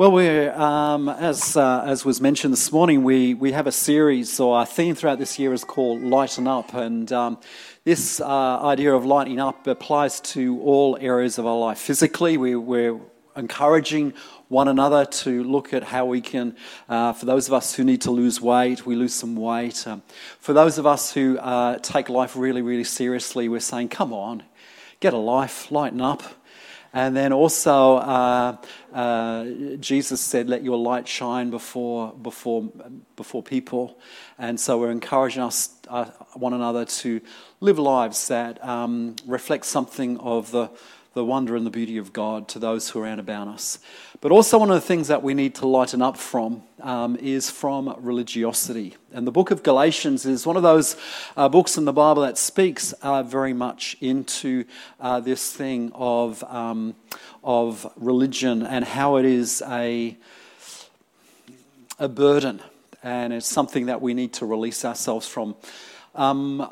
Well, we're, um, as, uh, as was mentioned this morning, we, we have a series, or our theme throughout this year is called Lighten Up. And um, this uh, idea of lightening up applies to all areas of our life. Physically, we, we're encouraging one another to look at how we can, uh, for those of us who need to lose weight, we lose some weight. Um, for those of us who uh, take life really, really seriously, we're saying, come on, get a life, lighten up. And then also, uh, uh, Jesus said, "Let your light shine before before before people." And so we're encouraging us uh, one another to live lives that um, reflect something of the the wonder and the beauty of God to those who are around about us. But also, one of the things that we need to lighten up from um, is from religiosity. And the book of Galatians is one of those uh, books in the Bible that speaks uh, very much into uh, this thing of, um, of religion and how it is a, a burden and it's something that we need to release ourselves from. Um,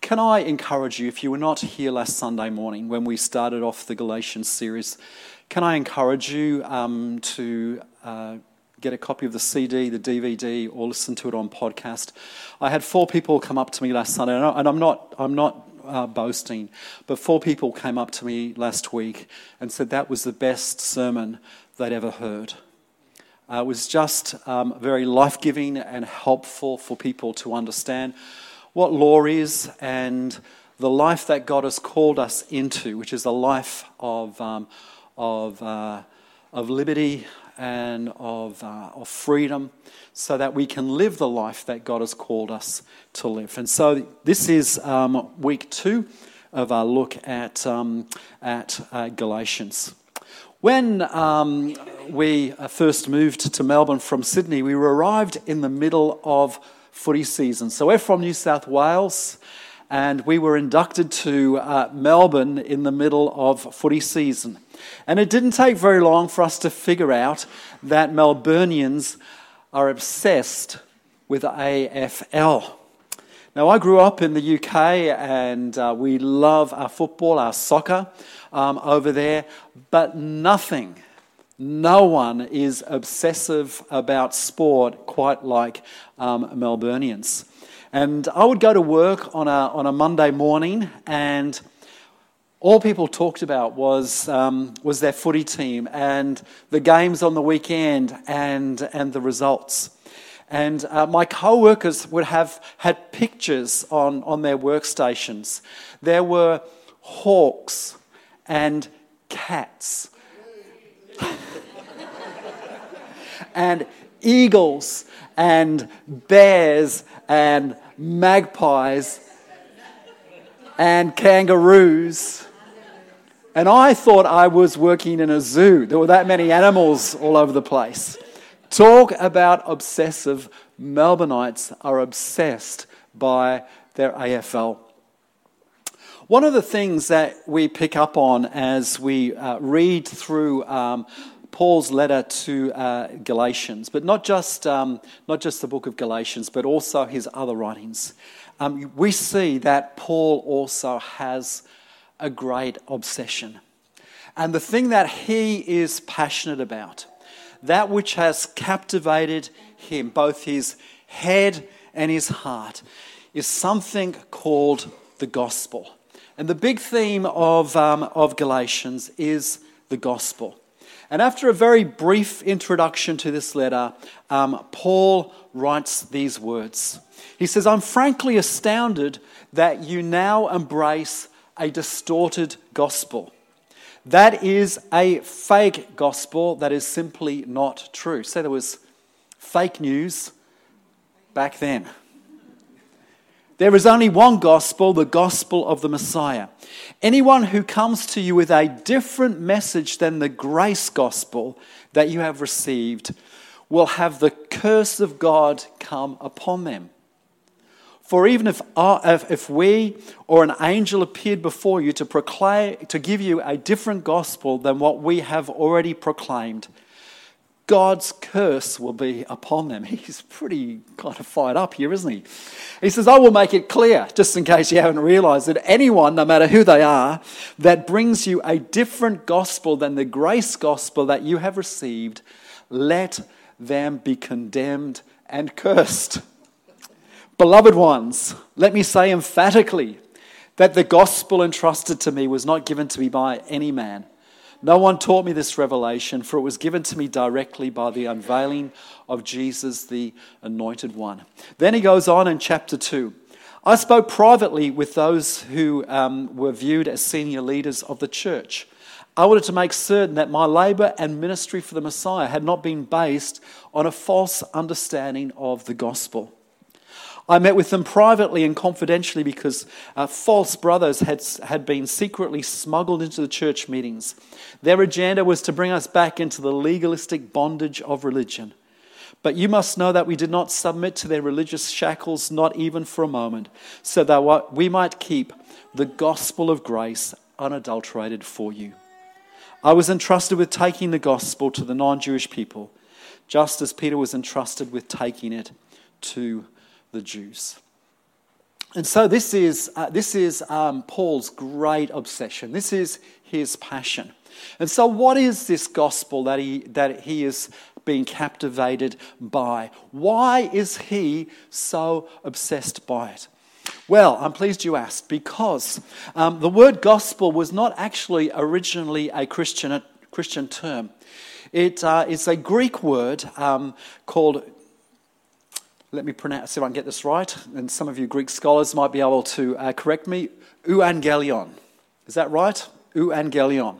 can I encourage you, if you were not here last Sunday morning when we started off the Galatians series, can I encourage you um, to uh, get a copy of the CD, the DVD, or listen to it on podcast? I had four people come up to me last Sunday, and I'm not, I'm not uh, boasting, but four people came up to me last week and said that was the best sermon they'd ever heard. Uh, it was just um, very life giving and helpful for people to understand what law is and the life that God has called us into, which is a life of, um, of, uh, of liberty and of, uh, of freedom, so that we can live the life that God has called us to live. And so this is um, week two of our look at, um, at uh, Galatians. When um, we first moved to Melbourne from Sydney, we arrived in the middle of footy season. So we're from New South Wales, and we were inducted to uh, Melbourne in the middle of footy season. And it didn't take very long for us to figure out that Melburnians are obsessed with AFL. Now, I grew up in the UK and uh, we love our football, our soccer um, over there, but nothing no one is obsessive about sport quite like um, Melburnians. And I would go to work on a, on a Monday morning, and all people talked about was, um, was their footy team and the games on the weekend and, and the results. And uh, my co workers would have had pictures on, on their workstations. There were hawks and cats and eagles and bears and magpies and kangaroos. And I thought I was working in a zoo. There were that many animals all over the place. Talk about obsessive. Melbourneites are obsessed by their AFL. One of the things that we pick up on as we uh, read through um, Paul's letter to uh, Galatians, but not just, um, not just the book of Galatians, but also his other writings, um, we see that Paul also has a great obsession. And the thing that he is passionate about, that which has captivated him, both his head and his heart, is something called the gospel. And the big theme of, um, of Galatians is the gospel. And after a very brief introduction to this letter, um, Paul writes these words. He says, I'm frankly astounded that you now embrace a distorted gospel. That is a fake gospel that is simply not true. Say there was fake news back then. There is only one gospel, the gospel of the Messiah. Anyone who comes to you with a different message than the grace gospel that you have received will have the curse of God come upon them. For even if, uh, if we or an angel appeared before you to proclaim, to give you a different gospel than what we have already proclaimed, God's curse will be upon them. He's pretty kind of fired up here, isn't he? He says, I will make it clear, just in case you haven't realized, that anyone, no matter who they are, that brings you a different gospel than the grace gospel that you have received, let them be condemned and cursed. Beloved ones, let me say emphatically that the gospel entrusted to me was not given to me by any man no one taught me this revelation, for it was given to me directly by the unveiling of Jesus, the Anointed One. Then he goes on in chapter 2. I spoke privately with those who um, were viewed as senior leaders of the church. I wanted to make certain that my labor and ministry for the Messiah had not been based on a false understanding of the gospel. I met with them privately and confidentially because uh, false brothers had, had been secretly smuggled into the church meetings. Their agenda was to bring us back into the legalistic bondage of religion. But you must know that we did not submit to their religious shackles, not even for a moment, so that we might keep the gospel of grace unadulterated for you. I was entrusted with taking the gospel to the non Jewish people, just as Peter was entrusted with taking it to the Jews. And so this is, uh, this is um, Paul's great obsession. This is his passion. And so, what is this gospel that he, that he is being captivated by? Why is he so obsessed by it? Well, I'm pleased you asked because um, the word gospel was not actually originally a Christian, a Christian term. It, uh, it's a Greek word um, called let me pronounce, see if I can get this right, and some of you Greek scholars might be able to uh, correct me. Euangelion. Is that right? Euangelion.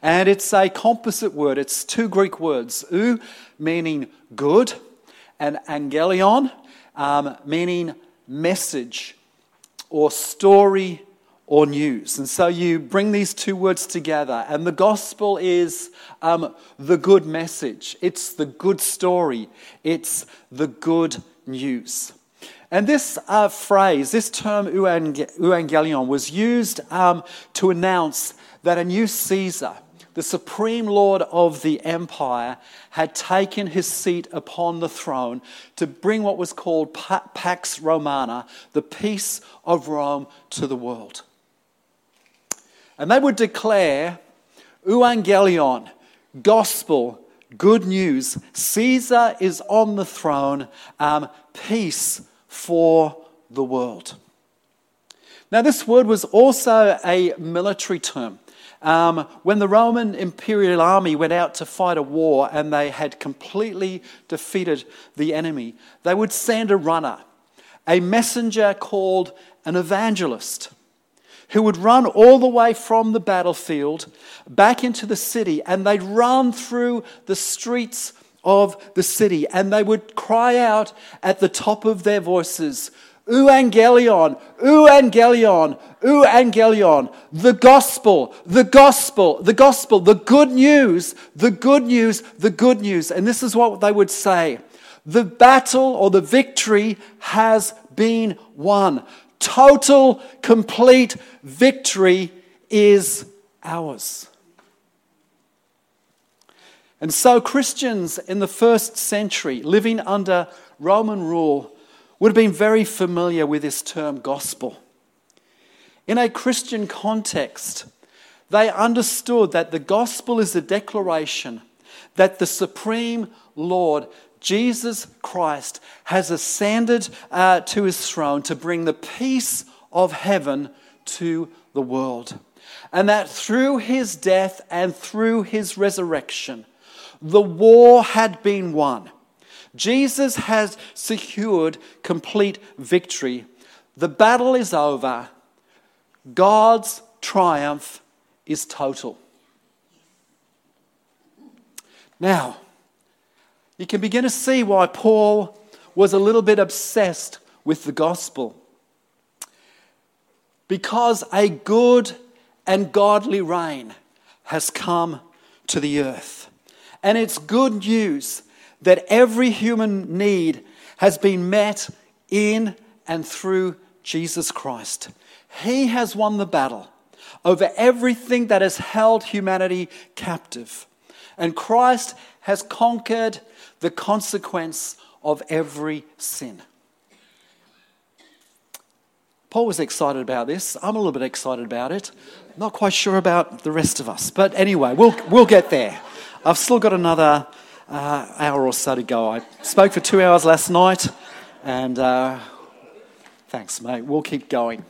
And it's a composite word. It's two Greek words. Eu meaning good, and angelion um, meaning message or story or news. And so you bring these two words together, and the gospel is um, the good message. It's the good story. It's the good news. And this uh, phrase, this term euangelion, was used um, to announce that a new Caesar, the supreme lord of the empire, had taken his seat upon the throne to bring what was called Pax Romana, the peace of Rome, to the world. And they would declare euangelion, gospel, good news. Caesar is on the throne. Um, peace for the world. Now, this word was also a military term. Um, when the Roman imperial army went out to fight a war and they had completely defeated the enemy, they would send a runner, a messenger called an evangelist who would run all the way from the battlefield back into the city, and they'd run through the streets of the city, and they would cry out at the top of their voices, Euangelion, Euangelion, Euangelion, the gospel, the gospel, the gospel, the good news, the good news, the good news. And this is what they would say the battle or the victory has been won total, complete victory is ours. And so, Christians in the first century, living under Roman rule, would have been very familiar with this term gospel. In a Christian context, they understood that the gospel is a declaration that the supreme Lord Jesus Christ has ascended uh, to his throne to bring the peace of heaven to the world. And that through his death and through his resurrection, the war had been won. Jesus has secured complete victory. The battle is over. God's triumph is total. Now, you can begin to see why Paul was a little bit obsessed with the gospel. Because a good and godly reign has come to the earth. And it's good news that every human need has been met in and through Jesus Christ. He has won the battle over everything that has held humanity captive. And Christ has conquered the consequence of every sin. Paul was excited about this. I'm a little bit excited about it. Not quite sure about the rest of us. But anyway, we'll, we'll get there. I've still got another uh, hour or so to go. I spoke for two hours last night, and uh, thanks, mate. We'll keep going.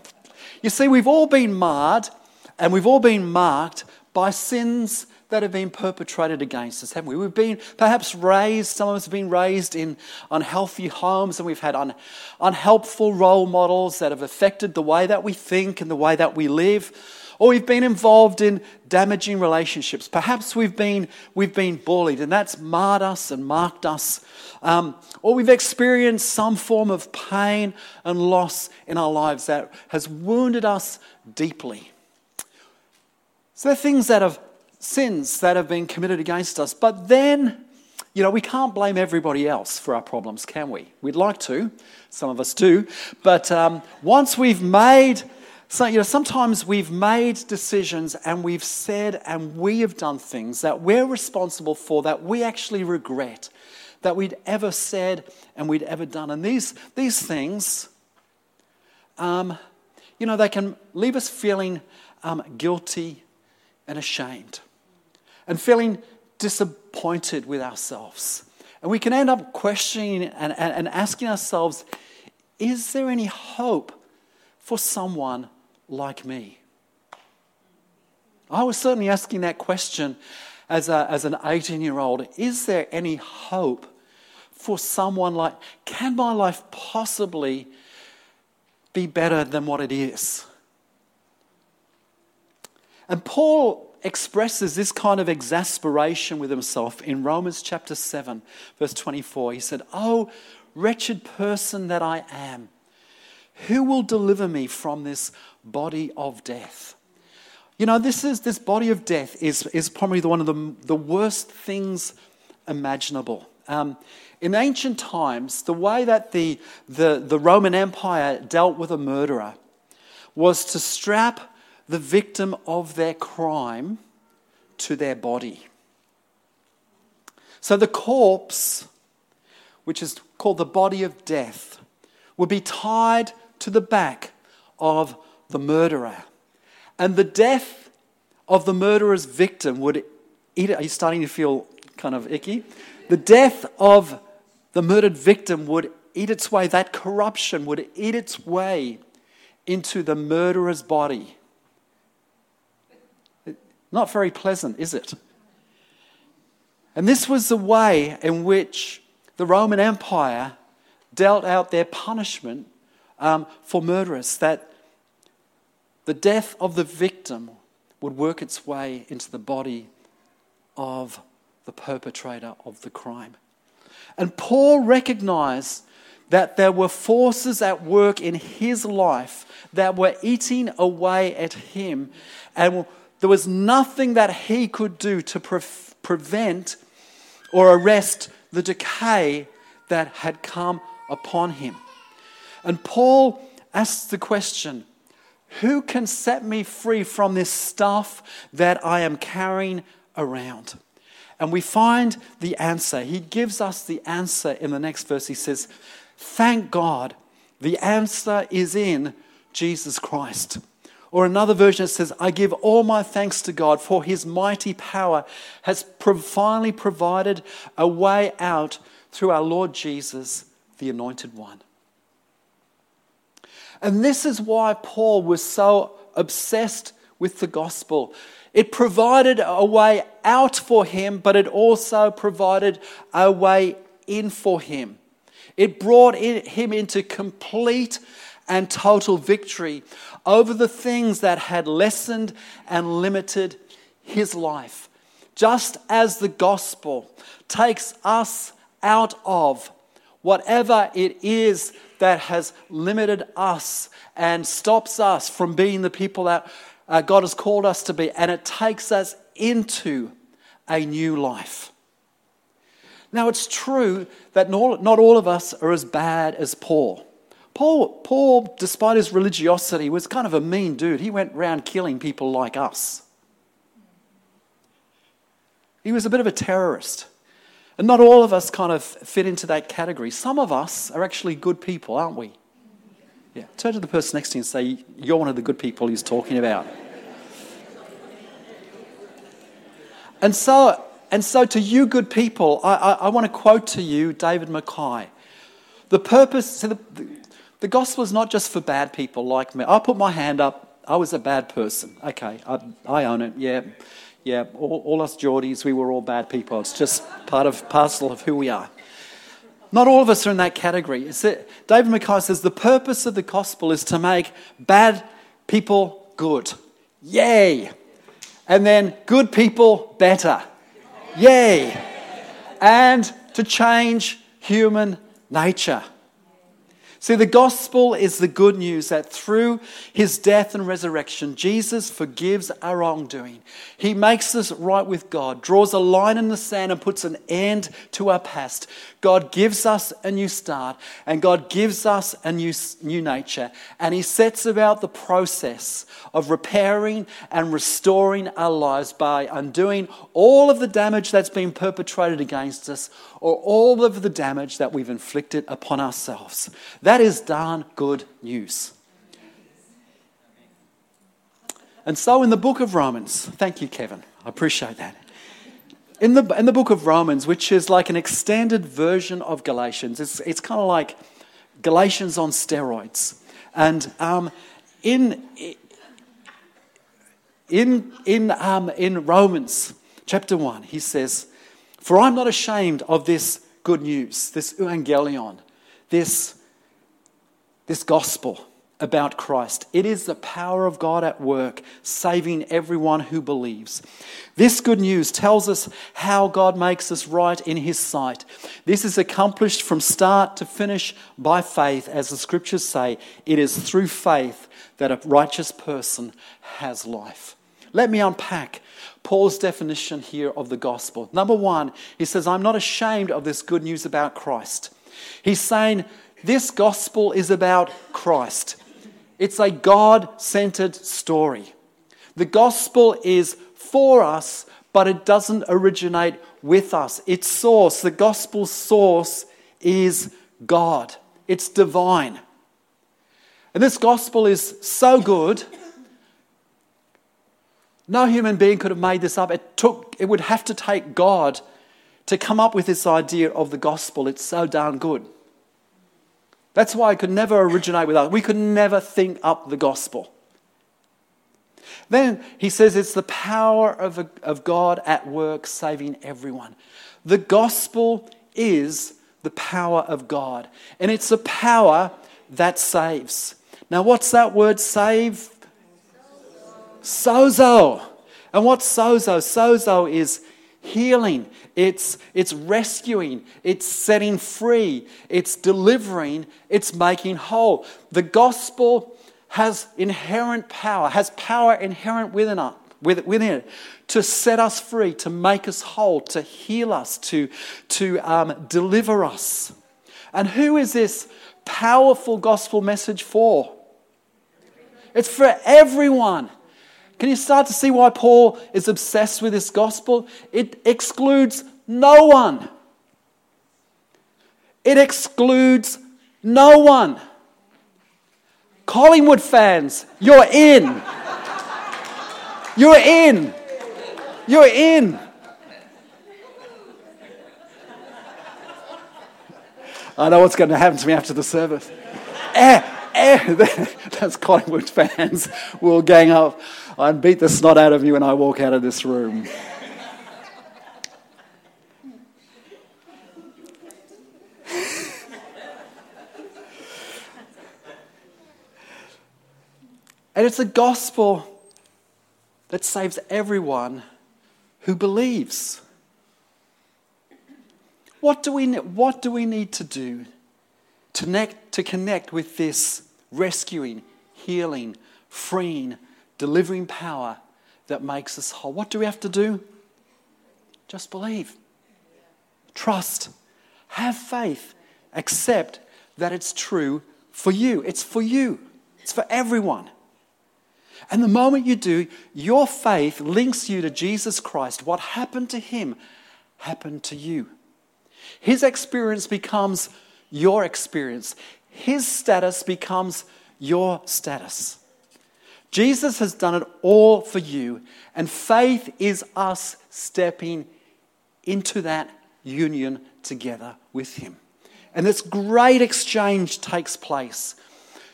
You see, we've all been marred and we've all been marked by sins that have been perpetrated against us, haven't we? We've been perhaps raised, some of us have been raised in unhealthy homes, and we've had un, unhelpful role models that have affected the way that we think and the way that we live. Or we've been involved in damaging relationships. Perhaps we've been, we've been bullied, and that's marred us and marked us. Um, or we've experienced some form of pain and loss in our lives that has wounded us deeply. So they're things that have sins that have been committed against us. But then, you know, we can't blame everybody else for our problems, can we? We'd like to, some of us do. But um, once we've made, so, you know, sometimes we've made decisions and we've said and we have done things that we're responsible for that we actually regret that we'd ever said and we'd ever done. And these, these things, um, you know, they can leave us feeling um, guilty and ashamed and feeling disappointed with ourselves. And we can end up questioning and, and, and asking ourselves is there any hope for someone like me? I was certainly asking that question as, a, as an 18 year old. Is there any hope for someone like, can my life possibly be better than what it is? And Paul expresses this kind of exasperation with himself in Romans chapter 7, verse 24. He said, Oh, wretched person that I am, who will deliver me from this body of death? You know, this is this body of death is, is probably one of the, the worst things imaginable. Um, in ancient times, the way that the, the, the Roman Empire dealt with a murderer was to strap the victim of their crime to their body. So the corpse, which is called the body of death, would be tied to the back of the murderer. And the death of the murderer's victim would eat. Are you starting to feel kind of icky? The death of the murdered victim would eat its way, that corruption would eat its way into the murderer's body. Not very pleasant, is it? And this was the way in which the Roman Empire dealt out their punishment um, for murderers, that the death of the victim would work its way into the body of the perpetrator of the crime. And Paul recognized that there were forces at work in his life that were eating away at him and there was nothing that he could do to pre- prevent or arrest the decay that had come upon him. And Paul asks the question who can set me free from this stuff that I am carrying around? And we find the answer. He gives us the answer in the next verse. He says, Thank God, the answer is in Jesus Christ. Or another version says, I give all my thanks to God for his mighty power has finally provided a way out through our Lord Jesus, the anointed one. And this is why Paul was so obsessed with the gospel. It provided a way out for him, but it also provided a way in for him. It brought him into complete and total victory over the things that had lessened and limited his life. Just as the gospel takes us out of whatever it is that has limited us and stops us from being the people that uh, God has called us to be, and it takes us into a new life. Now, it's true that not all of us are as bad as Paul. Paul, Paul, despite his religiosity, was kind of a mean dude. He went around killing people like us. He was a bit of a terrorist. And not all of us kind of fit into that category. Some of us are actually good people, aren't we? Yeah. Turn to the person next to you and say, You're one of the good people he's talking about. and so, and so to you good people, I, I, I want to quote to you David Mackay. The purpose, so the, the, the gospel is not just for bad people like me. I put my hand up. I was a bad person. Okay, I, I own it. Yeah yeah, all, all us Geordies, we were all bad people. It's just part of parcel of who we are. Not all of us are in that category. David Mackay says the purpose of the gospel is to make bad people good. Yay! And then good people better. Yay! And to change human nature. See, the gospel is the good news that through his death and resurrection, Jesus forgives our wrongdoing. He makes us right with God, draws a line in the sand, and puts an end to our past. God gives us a new start, and God gives us a new, new nature. And he sets about the process of repairing and restoring our lives by undoing all of the damage that's been perpetrated against us or all of the damage that we've inflicted upon ourselves. That is darn good news. And so, in the book of Romans, thank you, Kevin, I appreciate that. In the, in the book of Romans, which is like an extended version of Galatians, it's, it's kind of like Galatians on steroids. And um, in, in, in, um, in Romans chapter 1, he says, for I'm not ashamed of this good news, this evangelion, this, this gospel about Christ. It is the power of God at work, saving everyone who believes. This good news tells us how God makes us right in His sight. This is accomplished from start to finish by faith, as the scriptures say. It is through faith that a righteous person has life. Let me unpack Paul's definition here of the gospel. Number one, he says, I'm not ashamed of this good news about Christ. He's saying this gospel is about Christ, it's a God centered story. The gospel is for us, but it doesn't originate with us. Its source, the gospel source, is God, it's divine. And this gospel is so good no human being could have made this up. It, took, it would have to take God to come up with this idea of the gospel. It's so darn good. That's why it could never originate with us. We could never think up the gospel. Then he says it's the power of, of God at work saving everyone. The gospel is the power of God, and it's a power that saves. Now, what's that word save? Sozo. And what's sozo? Sozo is healing, it's, it's rescuing, it's setting free, it's delivering, it's making whole. The gospel has inherent power, has power inherent within it, within it to set us free, to make us whole, to heal us, to, to um, deliver us. And who is this powerful gospel message for? It's for everyone. Can you start to see why Paul is obsessed with this gospel? It excludes no one. It excludes no one. Collingwood fans, you're in. You're in. You're in. I know what's going to happen to me after the service. Eh, eh, that's Collingwood fans will gang up and beat the snot out of you when I walk out of this room. and it's a gospel that saves everyone who believes. What do we, what do we need to do to connect, to connect with this rescuing, healing, freeing, delivering power that makes us whole. What do we have to do? Just believe, trust, have faith, accept that it's true for you. It's for you, it's for everyone. And the moment you do, your faith links you to Jesus Christ. What happened to him happened to you. His experience becomes your experience, his status becomes your status. Jesus has done it all for you, and faith is us stepping into that union together with Him. And this great exchange takes place.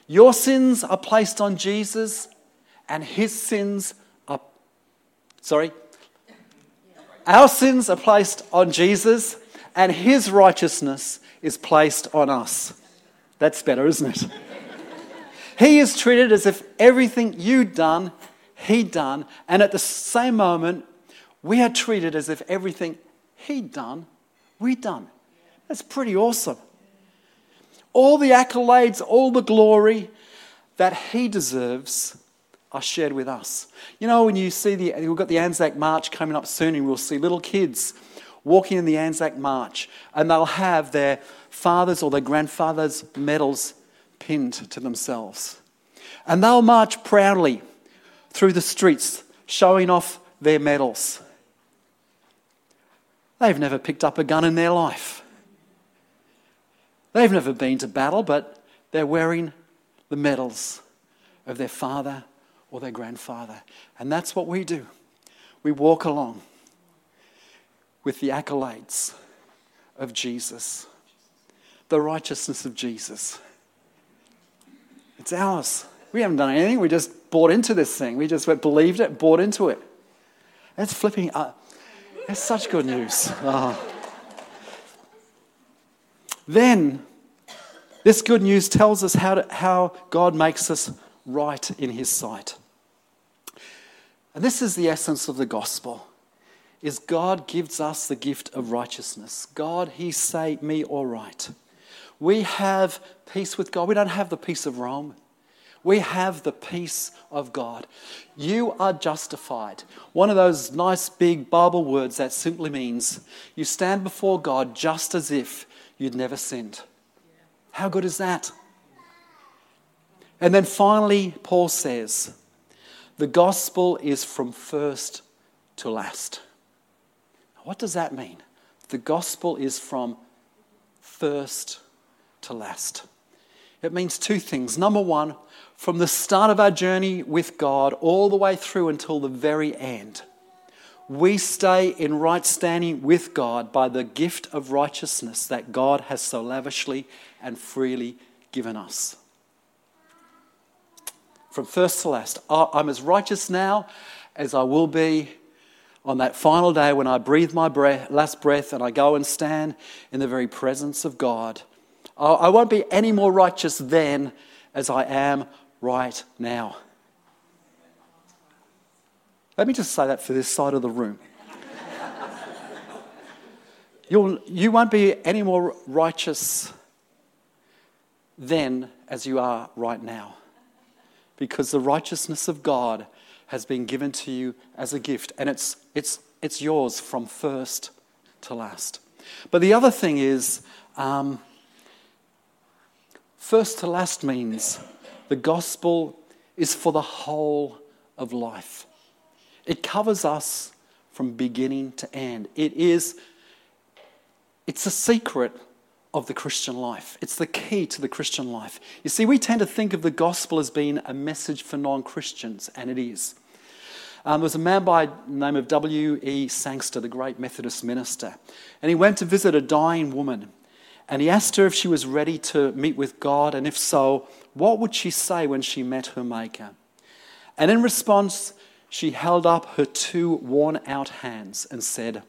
Your sins are placed on Jesus, and His sins are, sorry, our sins are placed on Jesus, and His righteousness is placed on us. That's better, isn't it? He is treated as if everything you'd done, he'd done, and at the same moment, we are treated as if everything he'd done, we'd done. That's pretty awesome. All the accolades, all the glory that he deserves are shared with us. You know, when you see the, we've got the Anzac March coming up soon, and we'll see little kids walking in the Anzac March, and they'll have their fathers or their grandfathers' medals pinned to themselves. And they'll march proudly through the streets, showing off their medals. They've never picked up a gun in their life. They've never been to battle, but they're wearing the medals of their father or their grandfather. And that's what we do. We walk along with the accolades of Jesus, the righteousness of Jesus. It's ours. We haven't done anything. We just bought into this thing. We just believed it, bought into it. That's flipping. Uh, that's such good news. Oh. Then, this good news tells us how, to, how God makes us right in His sight. And this is the essence of the gospel is God gives us the gift of righteousness. God, He say me all right. We have peace with God. We don't have the peace of Rome. We have the peace of God. You are justified. One of those nice big Bible words that simply means you stand before God just as if you'd never sinned. How good is that? And then finally, Paul says, the gospel is from first to last. What does that mean? The gospel is from first to last. It means two things. Number one, from the start of our journey with God all the way through until the very end, we stay in right standing with God by the gift of righteousness that God has so lavishly and freely given us. From first to last, I'm as righteous now as I will be on that final day when I breathe my breath, last breath and I go and stand in the very presence of God, I won't be any more righteous then as I am right now. Let me just say that for this side of the room. You'll, you won't be any more righteous then as you are right now. Because the righteousness of God has been given to you as a gift, and it's, it's, it's yours from first to last. But the other thing is, um, first to last means the gospel is for the whole of life. It covers us from beginning to end. It is it's a secret of the Christian life. It's the key to the Christian life. You see, we tend to think of the gospel as being a message for non Christians, and it is. Um, there was a man by the name of W.E. Sangster, the great Methodist minister, and he went to visit a dying woman. And he asked her if she was ready to meet with God, and if so, what would she say when she met her Maker? And in response, she held up her two worn out hands and said,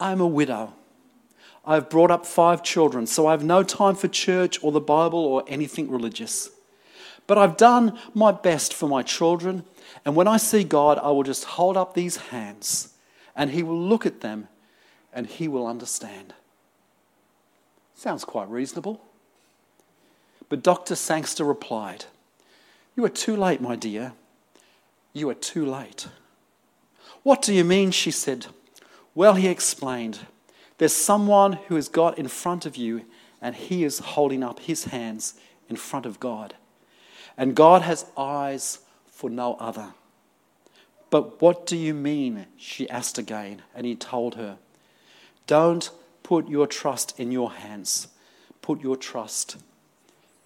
I'm a widow. I've brought up five children, so I have no time for church or the Bible or anything religious. But I've done my best for my children, and when I see God, I will just hold up these hands, and He will look at them, and He will understand. Sounds quite reasonable. But Dr. Sangster replied, You are too late, my dear. You are too late. What do you mean? She said. Well, he explained. There's someone who has got in front of you, and he is holding up his hands in front of God. And God has eyes for no other. But what do you mean? She asked again, and he told her, Don't put your trust in your hands, put your trust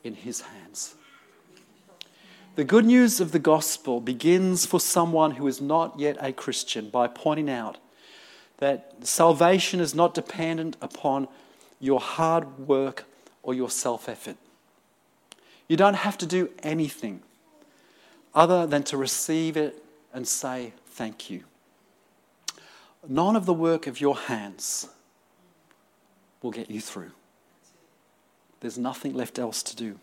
in his hands. The good news of the gospel begins for someone who is not yet a Christian by pointing out that salvation is not dependent upon your hard work or your self effort. You don't have to do anything other than to receive it and say thank you. None of the work of your hands will get you through. There's nothing left else to do.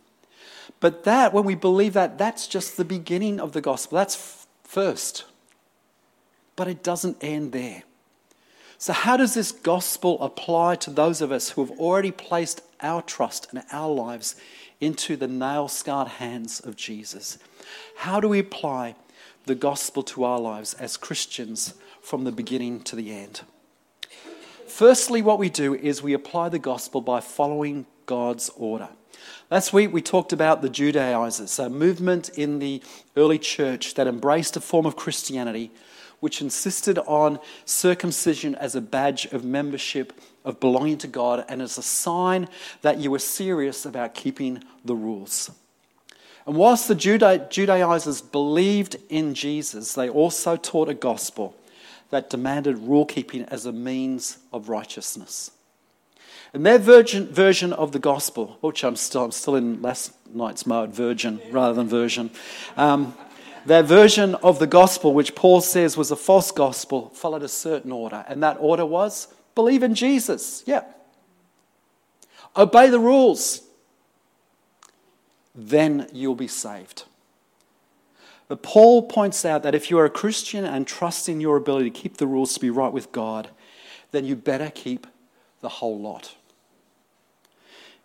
But that, when we believe that, that's just the beginning of the gospel. That's f- first. But it doesn't end there. So, how does this gospel apply to those of us who have already placed our trust and our lives into the nail scarred hands of Jesus? How do we apply the gospel to our lives as Christians from the beginning to the end? Firstly, what we do is we apply the gospel by following God's order. Last week we talked about the Judaizers, a movement in the early church that embraced a form of Christianity which insisted on circumcision as a badge of membership, of belonging to God, and as a sign that you were serious about keeping the rules. And whilst the Judaizers believed in Jesus, they also taught a gospel that demanded rule keeping as a means of righteousness. And their virgin, version of the gospel, which I'm still, I'm still in last night's mode, virgin rather than version, um, their version of the gospel, which Paul says was a false gospel, followed a certain order. And that order was believe in Jesus. Yeah. Obey the rules. Then you'll be saved. But Paul points out that if you are a Christian and trust in your ability to keep the rules to be right with God, then you better keep the whole lot.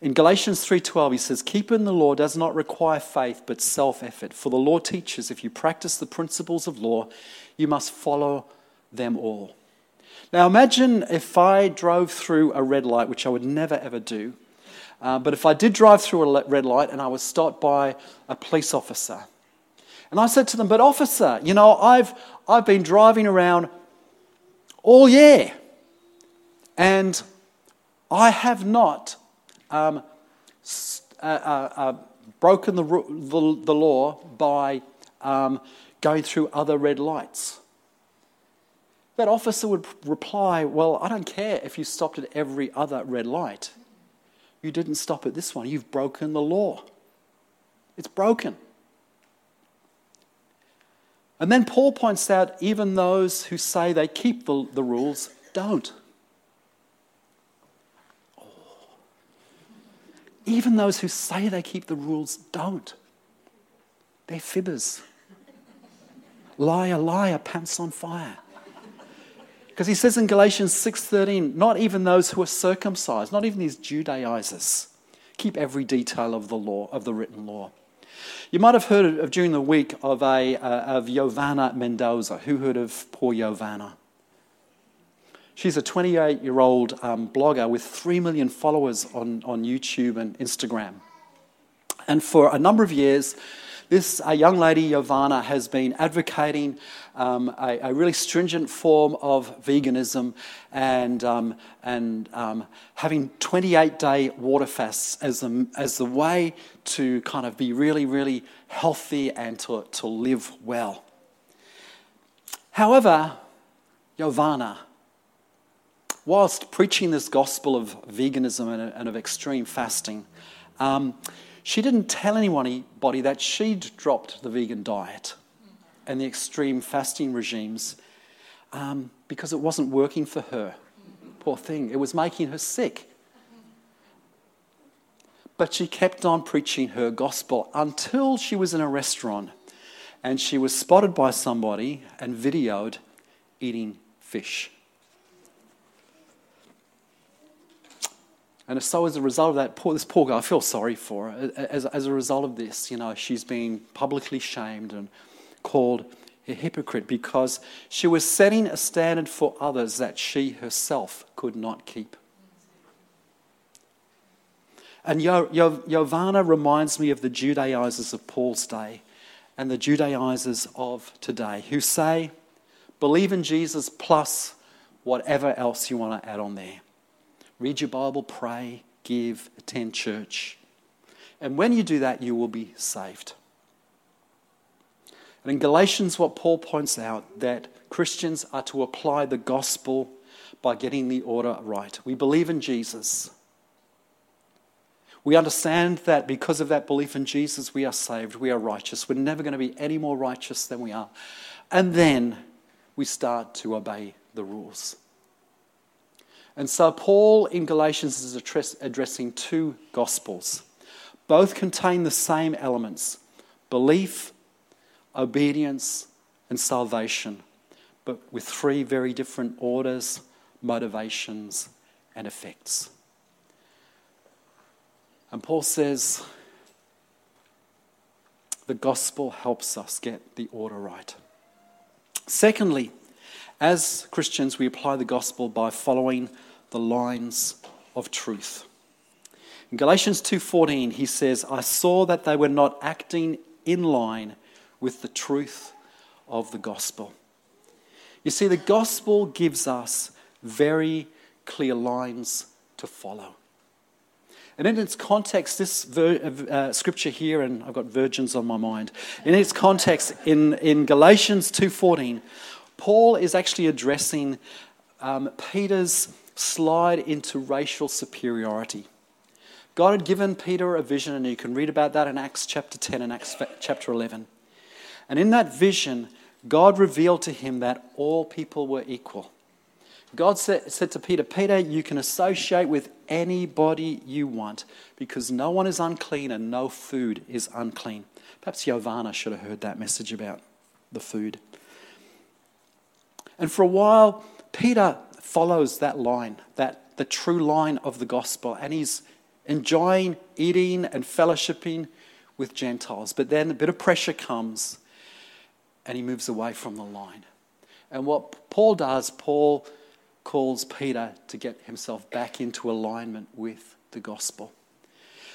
In Galatians 3:12 he says, "Keeping the law does not require faith but self-effort, for the law teaches if you practice the principles of law, you must follow them all." Now imagine if I drove through a red light, which I would never ever do. Uh, but if I did drive through a red light and I was stopped by a police officer, and I said to them, But officer, you know, I've, I've been driving around all year and I have not um, uh, uh, uh, broken the, the, the, law by um, going through other red lights. That officer would reply, Well, I don't care if you stopped at every other red light. You didn't stop at this one. You've broken the law. It's broken. And then Paul points out even those who say they keep the, the rules don't. Oh. Even those who say they keep the rules don't. They're fibbers. liar, liar, pants on fire. Because he says in Galatians 6:13, not even those who are circumcised, not even these Judaizers, keep every detail of the law, of the written law. You might have heard of, during the week of, a, uh, of Yovana Mendoza. Who heard of poor Yovana? She's a 28 year old um, blogger with 3 million followers on, on YouTube and Instagram. And for a number of years, this uh, young lady, Yovana, has been advocating um, a, a, really stringent form of veganism and, um, and um, having 28 day water fasts as the, as the way to kind of be really, really healthy and to, to live well. However, Yovana, whilst preaching this gospel of veganism and, and of extreme fasting, um, she didn't tell anybody that she'd dropped the vegan diet and the extreme fasting regimes um, because it wasn't working for her. Poor thing, it was making her sick. But she kept on preaching her gospel until she was in a restaurant and she was spotted by somebody and videoed eating fish. And so, as a result of that, poor, this poor girl, I feel sorry for her. As, as a result of this, you know, she's been publicly shamed and called a hypocrite because she was setting a standard for others that she herself could not keep. And Yo- Yo- Yovana reminds me of the Judaizers of Paul's day and the Judaizers of today who say, believe in Jesus plus whatever else you want to add on there. Read your Bible, pray, give, attend church. And when you do that, you will be saved. And in Galatians, what Paul points out that Christians are to apply the gospel by getting the order right. We believe in Jesus. We understand that because of that belief in Jesus, we are saved, we are righteous. We're never going to be any more righteous than we are. And then we start to obey the rules. And so, Paul in Galatians is addressing two gospels. Both contain the same elements belief, obedience, and salvation, but with three very different orders, motivations, and effects. And Paul says the gospel helps us get the order right. Secondly, as Christians, we apply the gospel by following the lines of truth. In Galatians 2:14 he says, "I saw that they were not acting in line with the truth of the gospel." You see the gospel gives us very clear lines to follow. And in its context, this ver- uh, scripture here, and I've got virgins on my mind. In its context, in, in Galatians 2.14, Paul is actually addressing um, Peter's slide into racial superiority. God had given Peter a vision, and you can read about that in Acts chapter 10 and Acts chapter 11. And in that vision, God revealed to him that all people were equal. God said, said to Peter, Peter, you can associate with anybody you want because no one is unclean and no food is unclean. Perhaps Giovanna should have heard that message about the food. And for a while, Peter follows that line, that the true line of the gospel, and he's enjoying eating and fellowshipping with Gentiles. But then a bit of pressure comes, and he moves away from the line. And what Paul does, Paul calls Peter to get himself back into alignment with the gospel.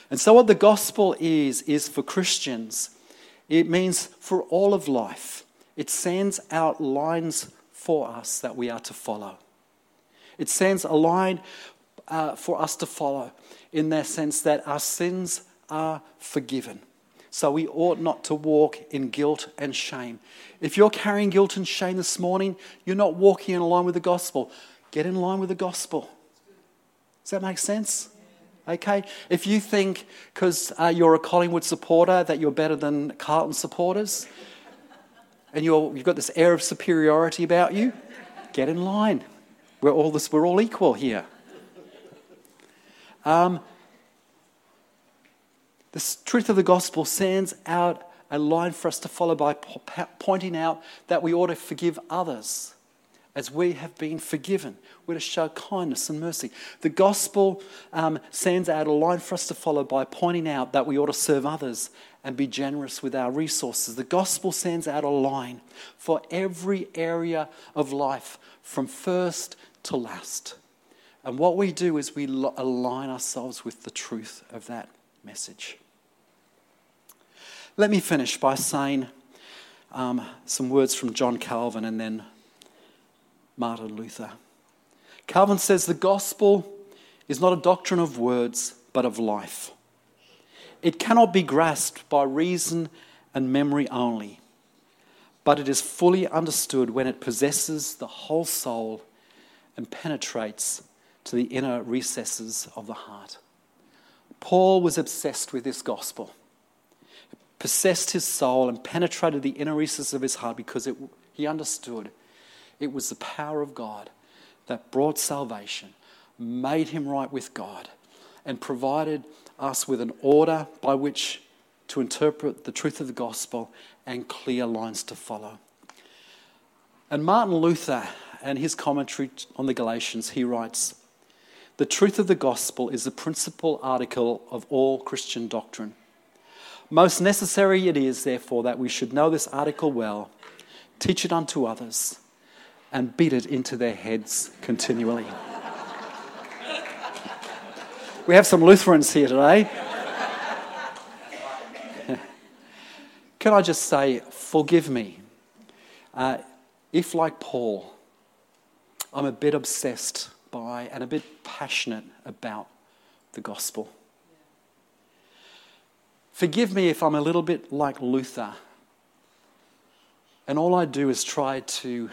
And so, what the gospel is, is for Christians, it means for all of life. It sends out lines for us that we are to follow. It sends a line uh, for us to follow in that sense that our sins are forgiven. So we ought not to walk in guilt and shame. If you're carrying guilt and shame this morning, you're not walking in line with the gospel. Get in line with the gospel. Does that make sense? Okay? If you think because uh, you're a Collingwood supporter that you're better than Carlton supporters, and you're, you've got this air of superiority about you, get in line. We're all, this, we're all equal here. Um, the truth of the gospel sends out a line for us to follow by pointing out that we ought to forgive others as we have been forgiven. We're to show kindness and mercy. The gospel um, sends out a line for us to follow by pointing out that we ought to serve others and be generous with our resources. The gospel sends out a line for every area of life, from first to last. And what we do is we align ourselves with the truth of that message. Let me finish by saying um, some words from John Calvin and then Martin Luther. Calvin says the gospel is not a doctrine of words, but of life. It cannot be grasped by reason and memory only, but it is fully understood when it possesses the whole soul and penetrates to the inner recesses of the heart. Paul was obsessed with this gospel. It possessed his soul and penetrated the inner recesses of his heart because it, he understood it was the power of God that brought salvation, made him right with God, and provided us with an order by which to interpret the truth of the gospel and clear lines to follow. And Martin Luther, and his commentary on the Galatians, he writes The truth of the gospel is the principal article of all Christian doctrine. Most necessary it is, therefore, that we should know this article well, teach it unto others and beat it into their heads continually. We have some Lutherans here today. can I just say, forgive me uh, if, like Paul, I'm a bit obsessed by and a bit passionate about the gospel. Forgive me if I'm a little bit like Luther and all I do is try to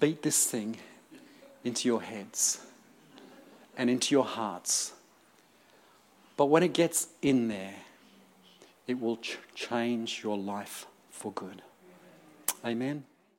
beat this thing into your heads and into your hearts. But when it gets in there, it will ch- change your life for good. Amen.